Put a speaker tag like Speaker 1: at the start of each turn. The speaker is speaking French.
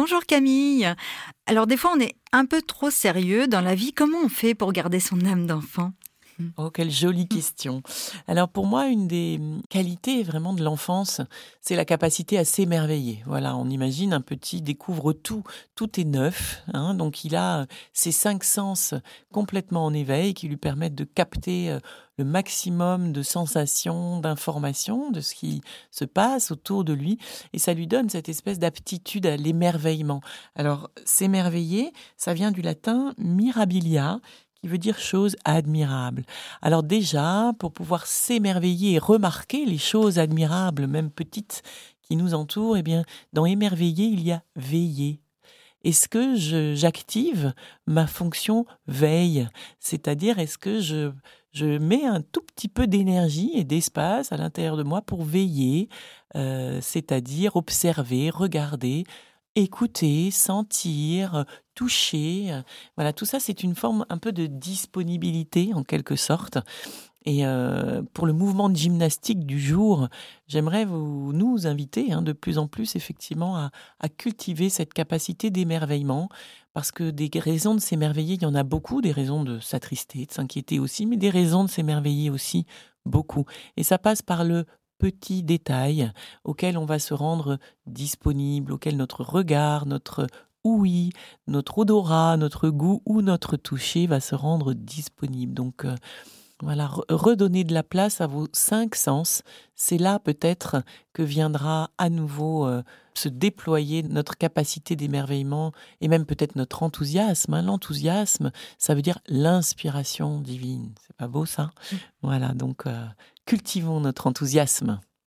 Speaker 1: Bonjour Camille. Alors des fois on est un peu trop sérieux dans la vie. Comment on fait pour garder son âme d'enfant?
Speaker 2: Oh, quelle jolie question. Alors pour moi, une des qualités vraiment de l'enfance, c'est la capacité à s'émerveiller. Voilà, on imagine un petit découvre tout, tout est neuf. Hein. donc il a ses cinq sens complètement en éveil qui lui permettent de capter euh, le maximum de sensations, d'informations, de ce qui se passe autour de lui, et ça lui donne cette espèce d'aptitude à l'émerveillement. Alors s'émerveiller, ça vient du latin mirabilia, qui veut dire chose admirable. Alors déjà, pour pouvoir s'émerveiller et remarquer les choses admirables, même petites, qui nous entourent, eh bien, dans émerveiller, il y a veiller. Est-ce que j'active ma fonction veille? C'est-à-dire, est-ce que je, mets un tout petit peu d'énergie et d'espace à l'intérieur de moi pour veiller, euh, c'est-à-dire observer, regarder, écouter, sentir, toucher. Voilà, tout ça, c'est une forme un peu de disponibilité en quelque sorte. Et euh, pour le mouvement de gymnastique du jour, j'aimerais vous nous inviter hein, de plus en plus effectivement à cultiver cette capacité d'émerveillement, parce que des raisons de s'émerveiller, il y en a beaucoup, des raisons de s'attrister, de s'inquiéter aussi, mais des raisons de s'émerveiller aussi beaucoup. Et ça passe par le petits détails auxquels on va se rendre disponible, auxquels notre regard, notre ouïe, notre odorat, notre goût ou notre toucher va se rendre disponible. Donc euh, voilà, redonner de la place à vos cinq sens, c'est là peut-être que viendra à nouveau euh, se déployer notre capacité d'émerveillement et même peut-être notre enthousiasme. Hein. L'enthousiasme, ça veut dire l'inspiration divine. C'est pas beau ça? Mmh. Voilà, donc euh, cultivons notre enthousiasme.